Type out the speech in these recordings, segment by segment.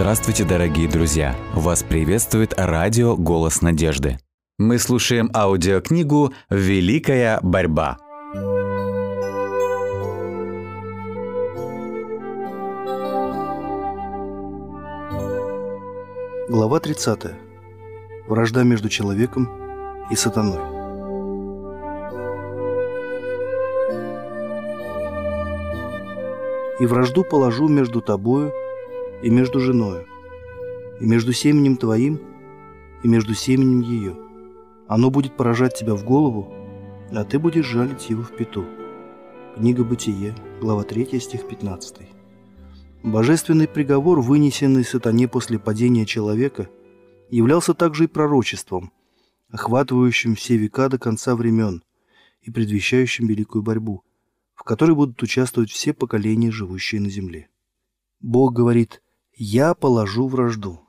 Здравствуйте, дорогие друзья! Вас приветствует радио «Голос надежды». Мы слушаем аудиокнигу «Великая борьба». Глава 30. Вражда между человеком и сатаной. «И вражду положу между тобою и между женою, и между семенем твоим, и между семенем ее. Оно будет поражать тебя в голову, а ты будешь жалить его в пету». Книга Бытие, глава 3, стих 15. Божественный приговор, вынесенный сатане после падения человека, являлся также и пророчеством, охватывающим все века до конца времен и предвещающим великую борьбу, в которой будут участвовать все поколения, живущие на земле. Бог говорит «Я положу вражду».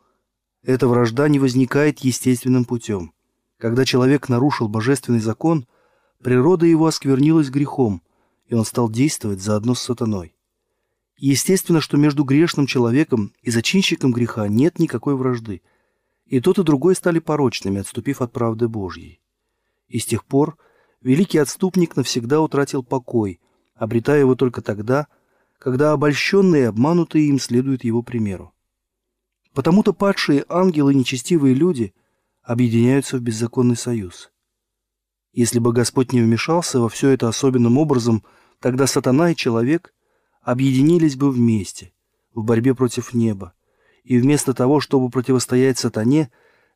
Эта вражда не возникает естественным путем. Когда человек нарушил божественный закон, природа его осквернилась грехом, и он стал действовать заодно с сатаной. Естественно, что между грешным человеком и зачинщиком греха нет никакой вражды. И тот, и другой стали порочными, отступив от правды Божьей. И с тех пор великий отступник навсегда утратил покой, обретая его только тогда, когда обольщенные и обманутые им следуют его примеру. Потому-то падшие ангелы и нечестивые люди объединяются в беззаконный союз. Если бы Господь не вмешался во все это особенным образом, тогда сатана и человек – объединились бы вместе в борьбе против неба, и вместо того, чтобы противостоять сатане,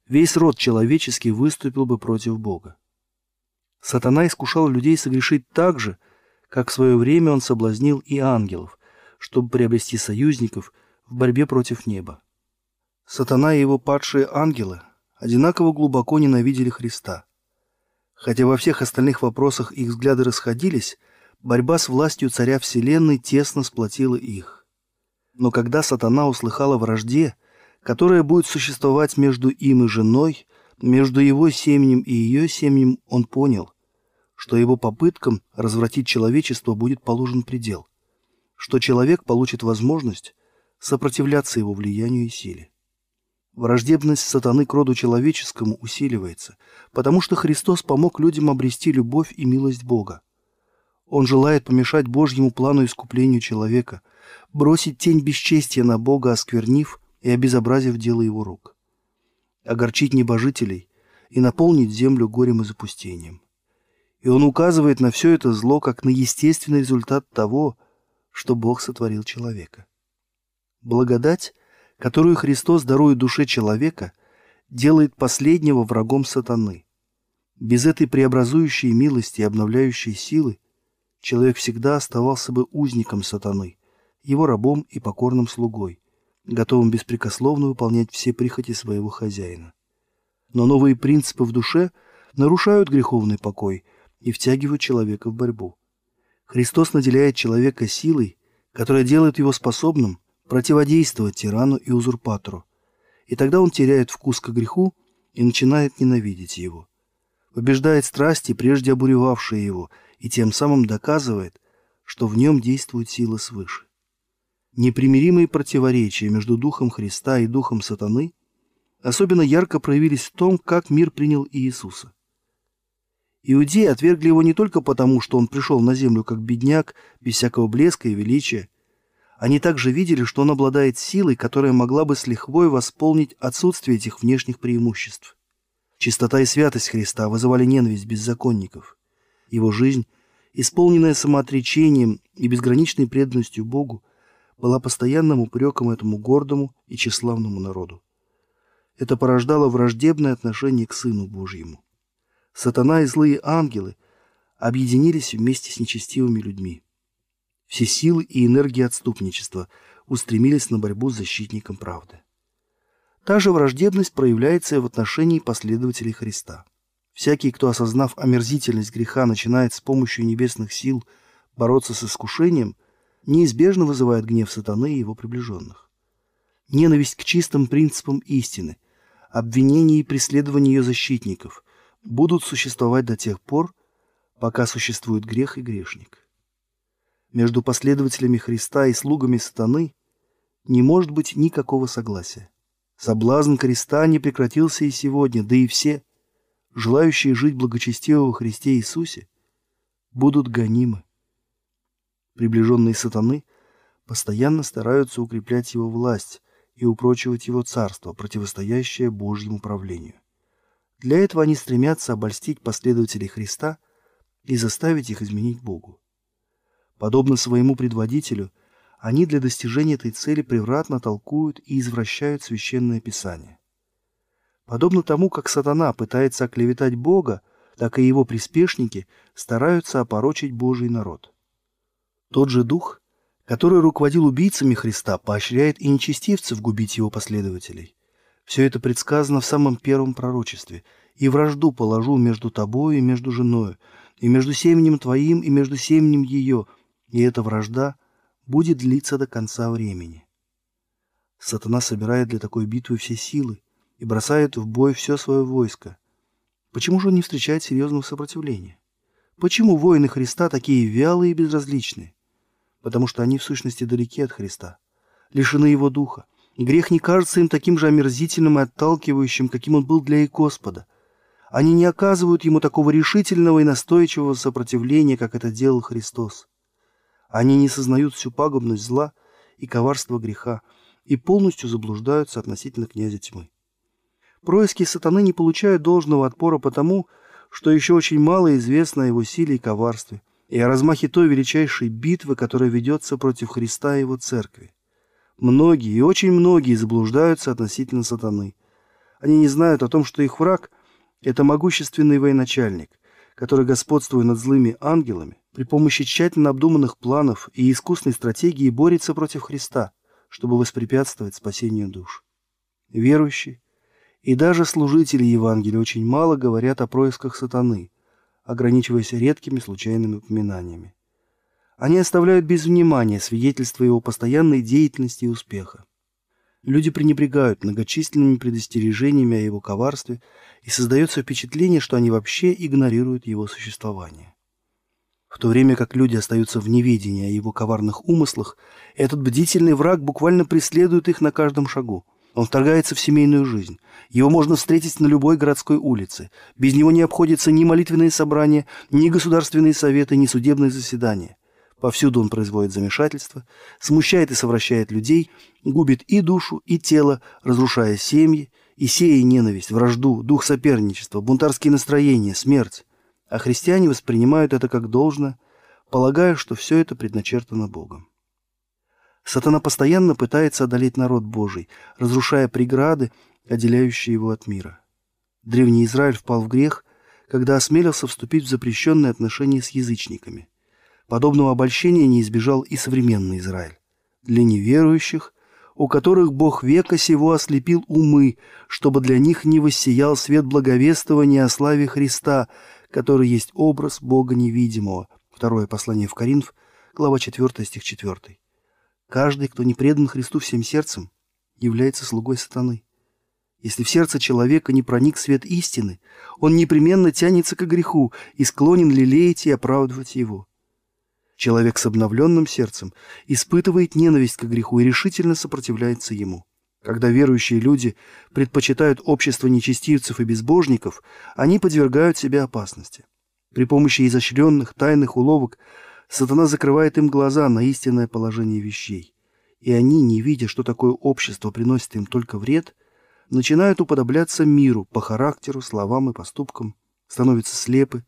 весь род человеческий выступил бы против Бога. Сатана искушал людей согрешить так же, как в свое время он соблазнил и ангелов, чтобы приобрести союзников в борьбе против неба. Сатана и его падшие ангелы одинаково глубоко ненавидели Христа. Хотя во всех остальных вопросах их взгляды расходились – Борьба с властью царя Вселенной тесно сплотила их. Но когда сатана услыхал вражде, которая будет существовать между им и женой, между его семенем и ее семенем, он понял, что его попыткам развратить человечество будет положен предел, что человек получит возможность сопротивляться его влиянию и силе. Враждебность сатаны к роду человеческому усиливается, потому что Христос помог людям обрести любовь и милость Бога. Он желает помешать Божьему плану искуплению человека, бросить тень бесчестия на Бога, осквернив и обезобразив дело его рук, огорчить небожителей и наполнить землю горем и запустением. И он указывает на все это зло как на естественный результат того, что Бог сотворил человека. Благодать, которую Христос дарует душе человека, делает последнего врагом сатаны. Без этой преобразующей милости и обновляющей силы человек всегда оставался бы узником сатаны, его рабом и покорным слугой, готовым беспрекословно выполнять все прихоти своего хозяина. Но новые принципы в душе нарушают греховный покой и втягивают человека в борьбу. Христос наделяет человека силой, которая делает его способным противодействовать тирану и узурпатору, и тогда он теряет вкус к греху и начинает ненавидеть его. Побеждает страсти, прежде обуревавшие его, и тем самым доказывает, что в нем действует сила свыше. Непримиримые противоречия между Духом Христа и Духом Сатаны особенно ярко проявились в том, как мир принял Иисуса. Иудеи отвергли его не только потому, что он пришел на землю как бедняк, без всякого блеска и величия. Они также видели, что он обладает силой, которая могла бы с лихвой восполнить отсутствие этих внешних преимуществ. Чистота и святость Христа вызывали ненависть беззаконников. Его жизнь, исполненная самоотречением и безграничной преданностью Богу, была постоянным упреком этому гордому и тщеславному народу. Это порождало враждебное отношение к Сыну Божьему. Сатана и злые ангелы объединились вместе с нечестивыми людьми. Все силы и энергии отступничества устремились на борьбу с защитником правды. Та же враждебность проявляется и в отношении последователей Христа. Всякий, кто, осознав омерзительность греха, начинает с помощью небесных сил бороться с искушением, неизбежно вызывает гнев сатаны и его приближенных. Ненависть к чистым принципам истины, обвинение и преследование ее защитников будут существовать до тех пор, пока существует грех и грешник. Между последователями Христа и слугами сатаны не может быть никакого согласия. Соблазн креста не прекратился и сегодня, да и все, желающие жить благочестиво во Христе Иисусе, будут гонимы. Приближенные сатаны постоянно стараются укреплять его власть и упрочивать его царство, противостоящее Божьему правлению. Для этого они стремятся обольстить последователей Христа и заставить их изменить Богу. Подобно своему предводителю, они для достижения этой цели превратно толкуют и извращают Священное Писание. Подобно тому, как сатана пытается оклеветать Бога, так и его приспешники стараются опорочить Божий народ. Тот же дух, который руководил убийцами Христа, поощряет и нечестивцев губить его последователей. Все это предсказано в самом первом пророчестве. «И вражду положу между тобою и между женою, и между семенем твоим и между семенем ее, и эта вражда будет длиться до конца времени». Сатана собирает для такой битвы все силы и бросает в бой все свое войско. Почему же он не встречает серьезного сопротивления? Почему воины Христа такие вялые и безразличные? Потому что они в сущности далеки от Христа, лишены Его Духа, Грех не кажется им таким же омерзительным и отталкивающим, каким он был для их Господа. Они не оказывают ему такого решительного и настойчивого сопротивления, как это делал Христос. Они не сознают всю пагубность зла и коварство греха и полностью заблуждаются относительно князя тьмы. Происки сатаны не получают должного отпора потому, что еще очень мало известно о его силе и коварстве, и о размахе той величайшей битвы, которая ведется против Христа и его церкви. Многие и очень многие заблуждаются относительно сатаны. Они не знают о том, что их враг – это могущественный военачальник, который, господствуя над злыми ангелами, при помощи тщательно обдуманных планов и искусной стратегии борется против Христа, чтобы воспрепятствовать спасению душ. Верующие и даже служители Евангелия очень мало говорят о происках сатаны, ограничиваясь редкими случайными упоминаниями. Они оставляют без внимания свидетельства его постоянной деятельности и успеха. Люди пренебрегают многочисленными предостережениями о его коварстве, и создается впечатление, что они вообще игнорируют его существование. В то время как люди остаются в неведении о его коварных умыслах, этот бдительный враг буквально преследует их на каждом шагу. Он вторгается в семейную жизнь. Его можно встретить на любой городской улице. Без него не обходятся ни молитвенные собрания, ни государственные советы, ни судебные заседания. Повсюду он производит замешательство, смущает и совращает людей, губит и душу, и тело, разрушая семьи, и сея ненависть, вражду, дух соперничества, бунтарские настроения, смерть. А христиане воспринимают это как должно, полагая, что все это предначертано Богом. Сатана постоянно пытается одолеть народ Божий, разрушая преграды, отделяющие его от мира. Древний Израиль впал в грех, когда осмелился вступить в запрещенные отношения с язычниками – Подобного обольщения не избежал и современный Израиль. Для неверующих, у которых Бог века сего ослепил умы, чтобы для них не воссиял свет благовествования о славе Христа, который есть образ Бога невидимого. Второе послание в Коринф, глава 4, стих 4. Каждый, кто не предан Христу всем сердцем, является слугой сатаны. Если в сердце человека не проник свет истины, он непременно тянется к греху и склонен лелеять и оправдывать его. Человек с обновленным сердцем испытывает ненависть к греху и решительно сопротивляется ему. Когда верующие люди предпочитают общество нечестивцев и безбожников, они подвергают себя опасности. При помощи изощренных тайных уловок сатана закрывает им глаза на истинное положение вещей. И они, не видя, что такое общество приносит им только вред, начинают уподобляться миру по характеру, словам и поступкам, становятся слепы,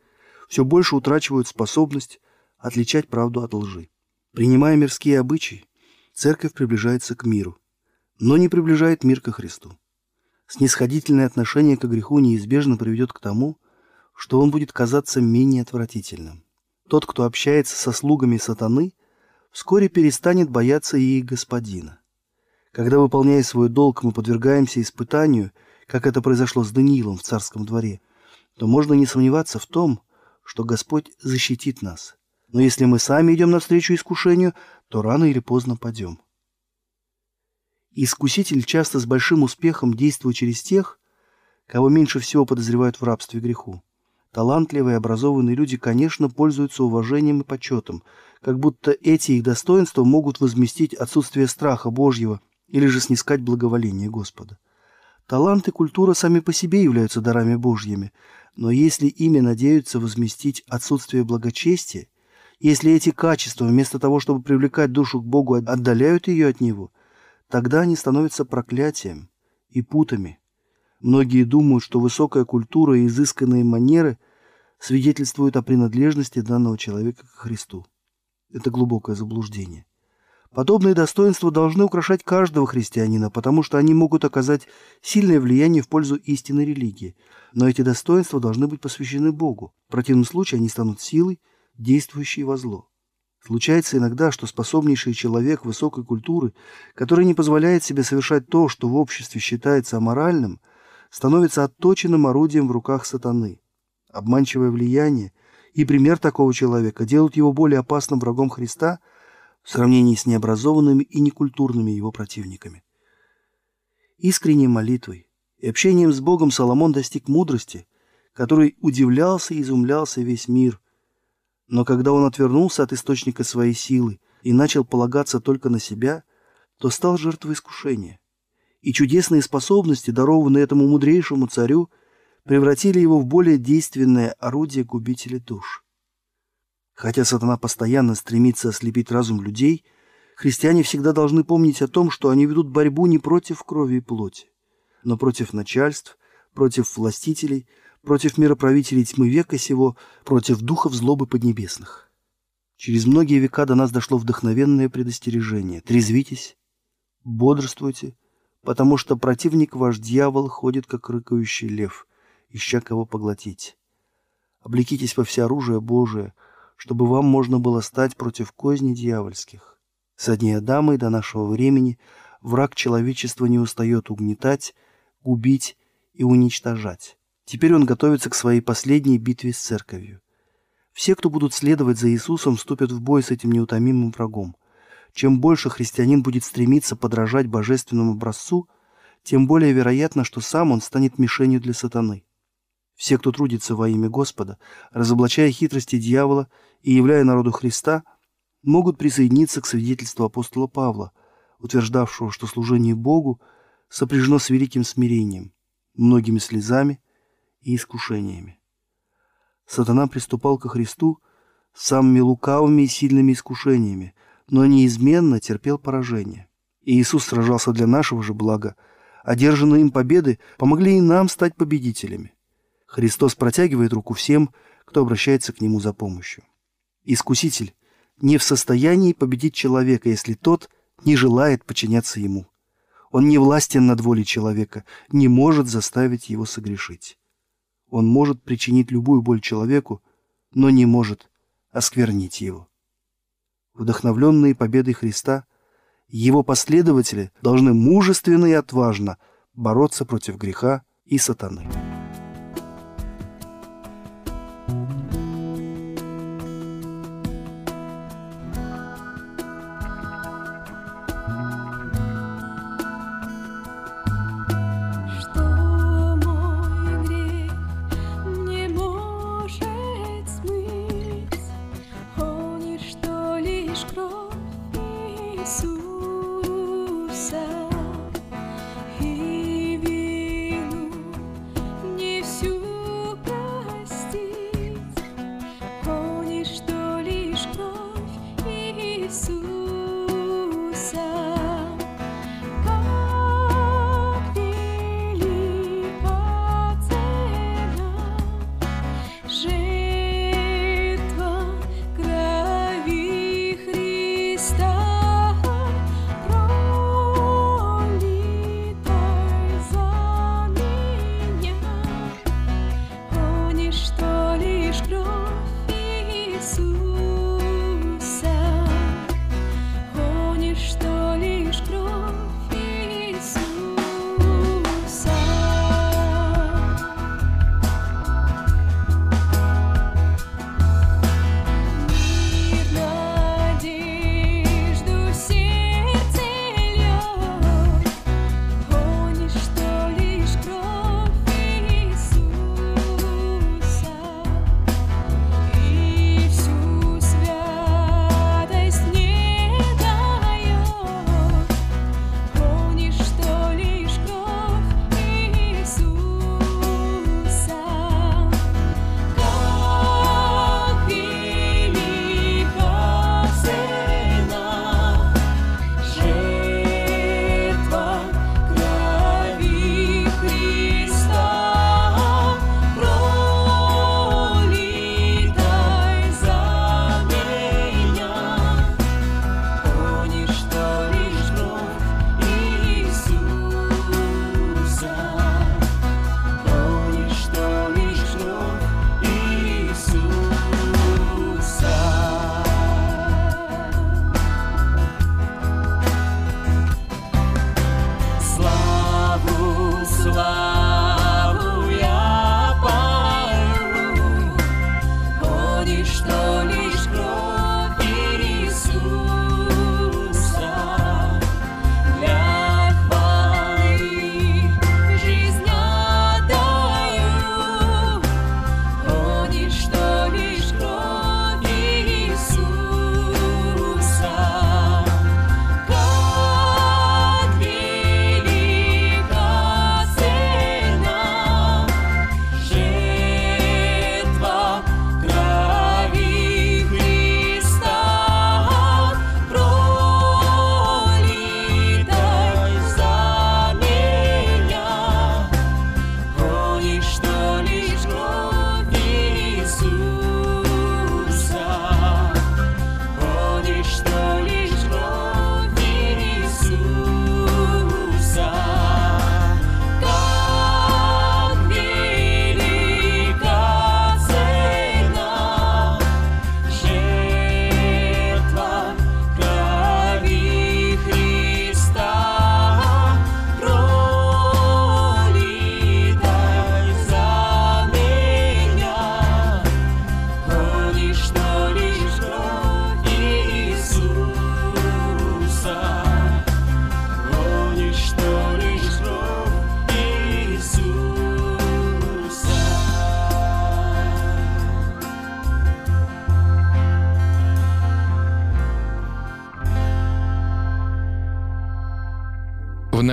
все больше утрачивают способность отличать правду от лжи. Принимая мирские обычаи, церковь приближается к миру, но не приближает мир ко Христу. Снисходительное отношение к греху неизбежно приведет к тому, что он будет казаться менее отвратительным. Тот, кто общается со слугами сатаны, вскоре перестанет бояться и господина. Когда, выполняя свой долг, мы подвергаемся испытанию, как это произошло с Даниилом в царском дворе, то можно не сомневаться в том, что Господь защитит нас, но если мы сами идем навстречу искушению, то рано или поздно падем. Искуситель часто с большим успехом действует через тех, кого меньше всего подозревают в рабстве греху. Талантливые и образованные люди, конечно, пользуются уважением и почетом, как будто эти их достоинства могут возместить отсутствие страха Божьего или же снискать благоволение Господа. Талант и культура сами по себе являются дарами Божьими, но если ими надеются возместить отсутствие благочестия, если эти качества вместо того, чтобы привлекать душу к Богу, отдаляют ее от Него, тогда они становятся проклятием и путами. Многие думают, что высокая культура и изысканные манеры свидетельствуют о принадлежности данного человека к Христу. Это глубокое заблуждение. Подобные достоинства должны украшать каждого христианина, потому что они могут оказать сильное влияние в пользу истинной религии. Но эти достоинства должны быть посвящены Богу. В противном случае они станут силой, действующей во зло. Случается иногда, что способнейший человек высокой культуры, который не позволяет себе совершать то, что в обществе считается аморальным, становится отточенным орудием в руках сатаны. Обманчивое влияние и пример такого человека делают его более опасным врагом Христа – в сравнении с необразованными и некультурными его противниками. Искренней молитвой и общением с Богом Соломон достиг мудрости, которой удивлялся и изумлялся весь мир. Но когда он отвернулся от источника своей силы и начал полагаться только на себя, то стал жертвой искушения. И чудесные способности, дарованные этому мудрейшему царю, превратили его в более действенное орудие губителя душ. Хотя сатана постоянно стремится ослепить разум людей, христиане всегда должны помнить о том, что они ведут борьбу не против крови и плоти, но против начальств, против властителей, против мироправителей тьмы века сего, против духов злобы поднебесных. Через многие века до нас дошло вдохновенное предостережение. Трезвитесь, бодрствуйте, потому что противник ваш дьявол ходит, как рыкающий лев, ища кого поглотить. Облекитесь во всеоружие Божие – чтобы вам можно было стать против козни дьявольских. Со дней Адама и до нашего времени враг человечества не устает угнетать, губить и уничтожать. Теперь он готовится к своей последней битве с церковью. Все, кто будут следовать за Иисусом, вступят в бой с этим неутомимым врагом. Чем больше христианин будет стремиться подражать божественному образцу, тем более вероятно, что сам он станет мишенью для сатаны. Все, кто трудится во имя Господа, разоблачая хитрости дьявола и являя народу Христа, могут присоединиться к свидетельству апостола Павла, утверждавшего, что служение Богу сопряжено с великим смирением, многими слезами и искушениями. Сатана приступал ко Христу самыми лукавыми и сильными искушениями, но неизменно терпел поражение. И Иисус сражался для нашего же блага. Одержанные им победы помогли и нам стать победителями. Христос протягивает руку всем, кто обращается к Нему за помощью. Искуситель не в состоянии победить человека, если тот не желает подчиняться Ему. Он не властен над волей человека, не может заставить его согрешить. Он может причинить любую боль человеку, но не может осквернить его. Вдохновленные победой Христа, его последователи должны мужественно и отважно бороться против греха и сатаны.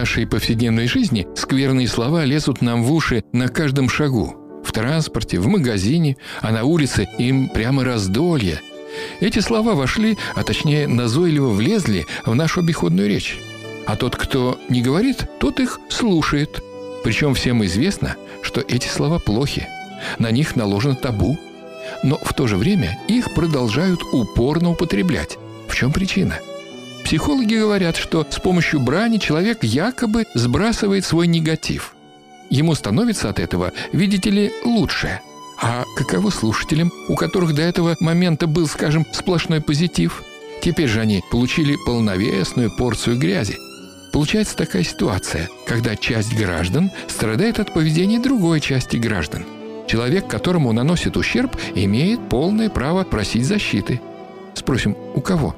Нашей повседневной жизни скверные слова лезут нам в уши на каждом шагу. В транспорте, в магазине, а на улице им прямо раздолье. Эти слова вошли, а точнее назойливо влезли в нашу обиходную речь. А тот, кто не говорит, тот их слушает. Причем всем известно, что эти слова плохи. На них наложено табу. Но в то же время их продолжают упорно употреблять. В чем причина – Психологи говорят, что с помощью брани человек якобы сбрасывает свой негатив. Ему становится от этого, видите ли, лучше. А каково слушателям, у которых до этого момента был, скажем, сплошной позитив? Теперь же они получили полновесную порцию грязи. Получается такая ситуация, когда часть граждан страдает от поведения другой части граждан. Человек, которому наносит ущерб, имеет полное право просить защиты. Спросим, у кого?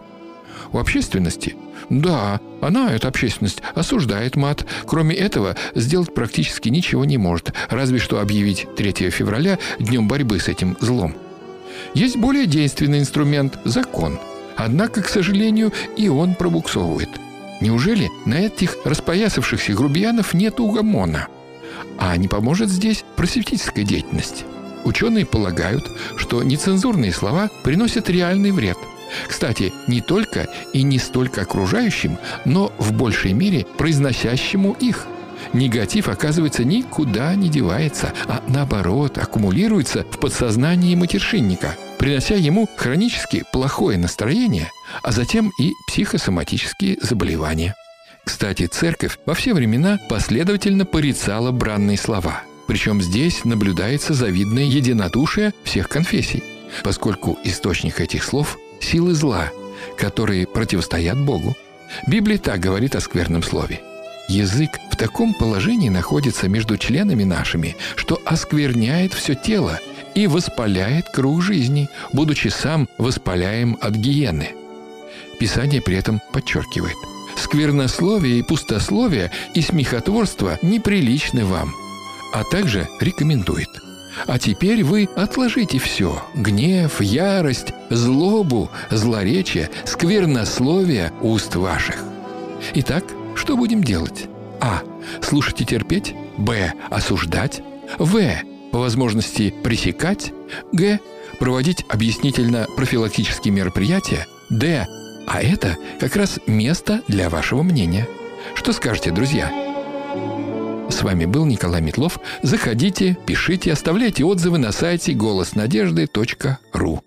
У общественности? Да, она, эта общественность, осуждает мат. Кроме этого, сделать практически ничего не может, разве что объявить 3 февраля днем борьбы с этим злом. Есть более действенный инструмент – закон. Однако, к сожалению, и он пробуксовывает. Неужели на этих распоясавшихся грубиянов нет угомона? А не поможет здесь просветительская деятельность? Ученые полагают, что нецензурные слова приносят реальный вред – кстати, не только и не столько окружающим, но в большей мере произносящему их. Негатив, оказывается, никуда не девается, а наоборот аккумулируется в подсознании матершинника, принося ему хронически плохое настроение, а затем и психосоматические заболевания. Кстати, церковь во все времена последовательно порицала бранные слова. Причем здесь наблюдается завидное единодушие всех конфессий, поскольку источник этих слов силы зла, которые противостоят Богу. Библия так говорит о скверном слове. Язык в таком положении находится между членами нашими, что оскверняет все тело и воспаляет круг жизни, будучи сам воспаляем от гиены. Писание при этом подчеркивает – сквернословие и пустословие и смехотворство неприличны вам, а также рекомендует – а теперь вы отложите все – гнев, ярость, злобу, злоречие, сквернословие уст ваших. Итак, что будем делать? А. Слушать и терпеть. Б. Осуждать. В. По возможности пресекать. Г. Проводить объяснительно-профилактические мероприятия. Д. А это как раз место для вашего мнения. Что скажете, друзья? С вами был Николай Метлов. Заходите, пишите, оставляйте отзывы на сайте голоснадежды.ру.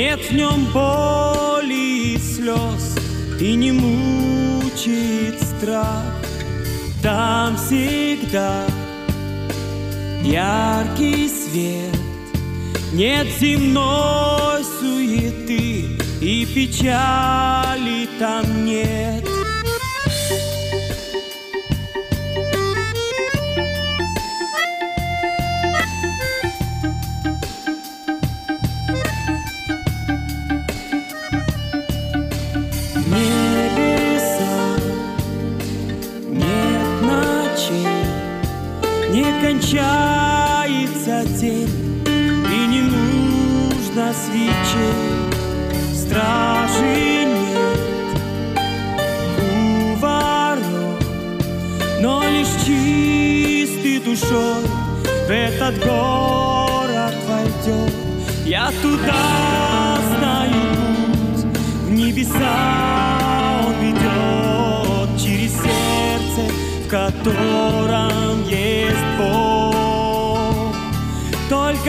Нет в нем боли и слез, и не мучит страх. Там всегда яркий свет, нет земной суеты и печали там нет. Кончается день И не нужно свечей Стражи нет у ворот Но лишь чистый душой В этот город войдет. Я туда знаю путь В небеса он ведет Через сердце, в котором есть Бог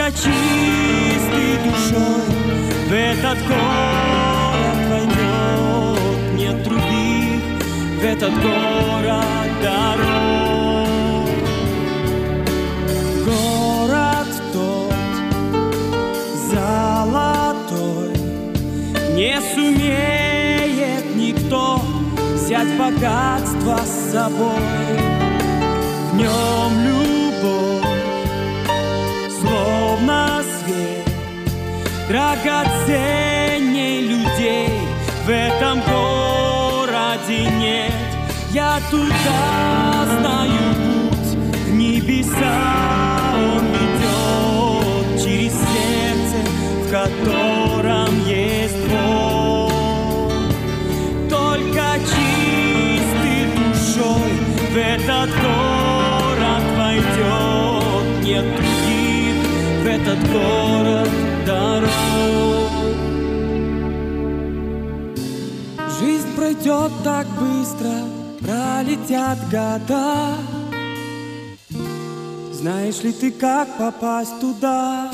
только чистой душой в этот город войдет. Нет других в этот город дорог. Город тот золотой не сумеет никто взять богатство с собой. В нем любовь драгоценней людей в этом городе нет. Я туда знаю путь, в небеса он ведет через сердце, в котором есть Бог. Только чистой душой в этот город войдет, нет этот город пройдет так быстро, пролетят года. Знаешь ли ты, как попасть туда?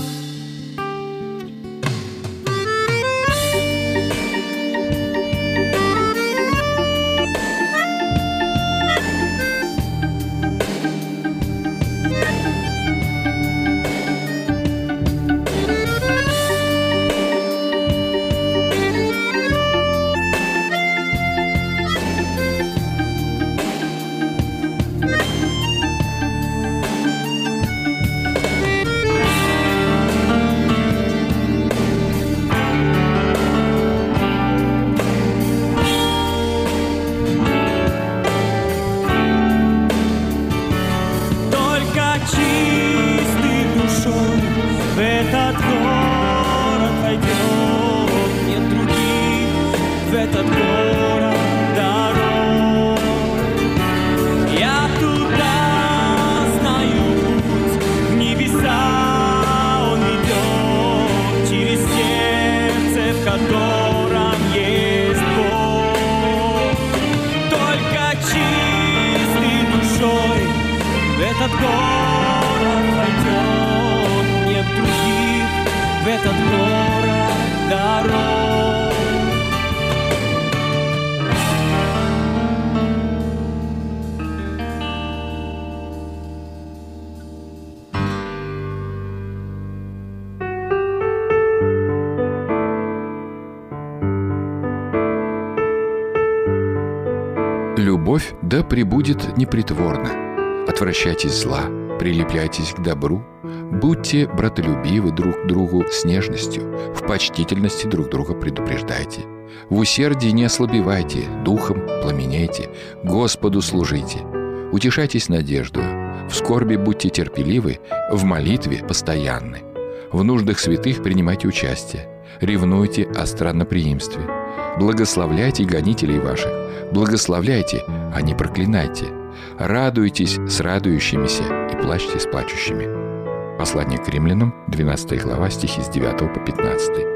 Да пребудет непритворно. Отвращайтесь зла, прилепляйтесь к добру, будьте братолюбивы друг другу с нежностью, в почтительности друг друга предупреждайте. В усердии не ослабевайте, духом пламенейте, Господу служите. Утешайтесь надеждою, в скорби будьте терпеливы, в молитве постоянны. В нуждах святых принимайте участие, ревнуйте о странноприимстве. Благословляйте гонителей ваших, благословляйте, а не проклинайте. Радуйтесь с радующимися и плачьте с плачущими. Послание к римлянам, 12 глава, стихи с 9 по 15.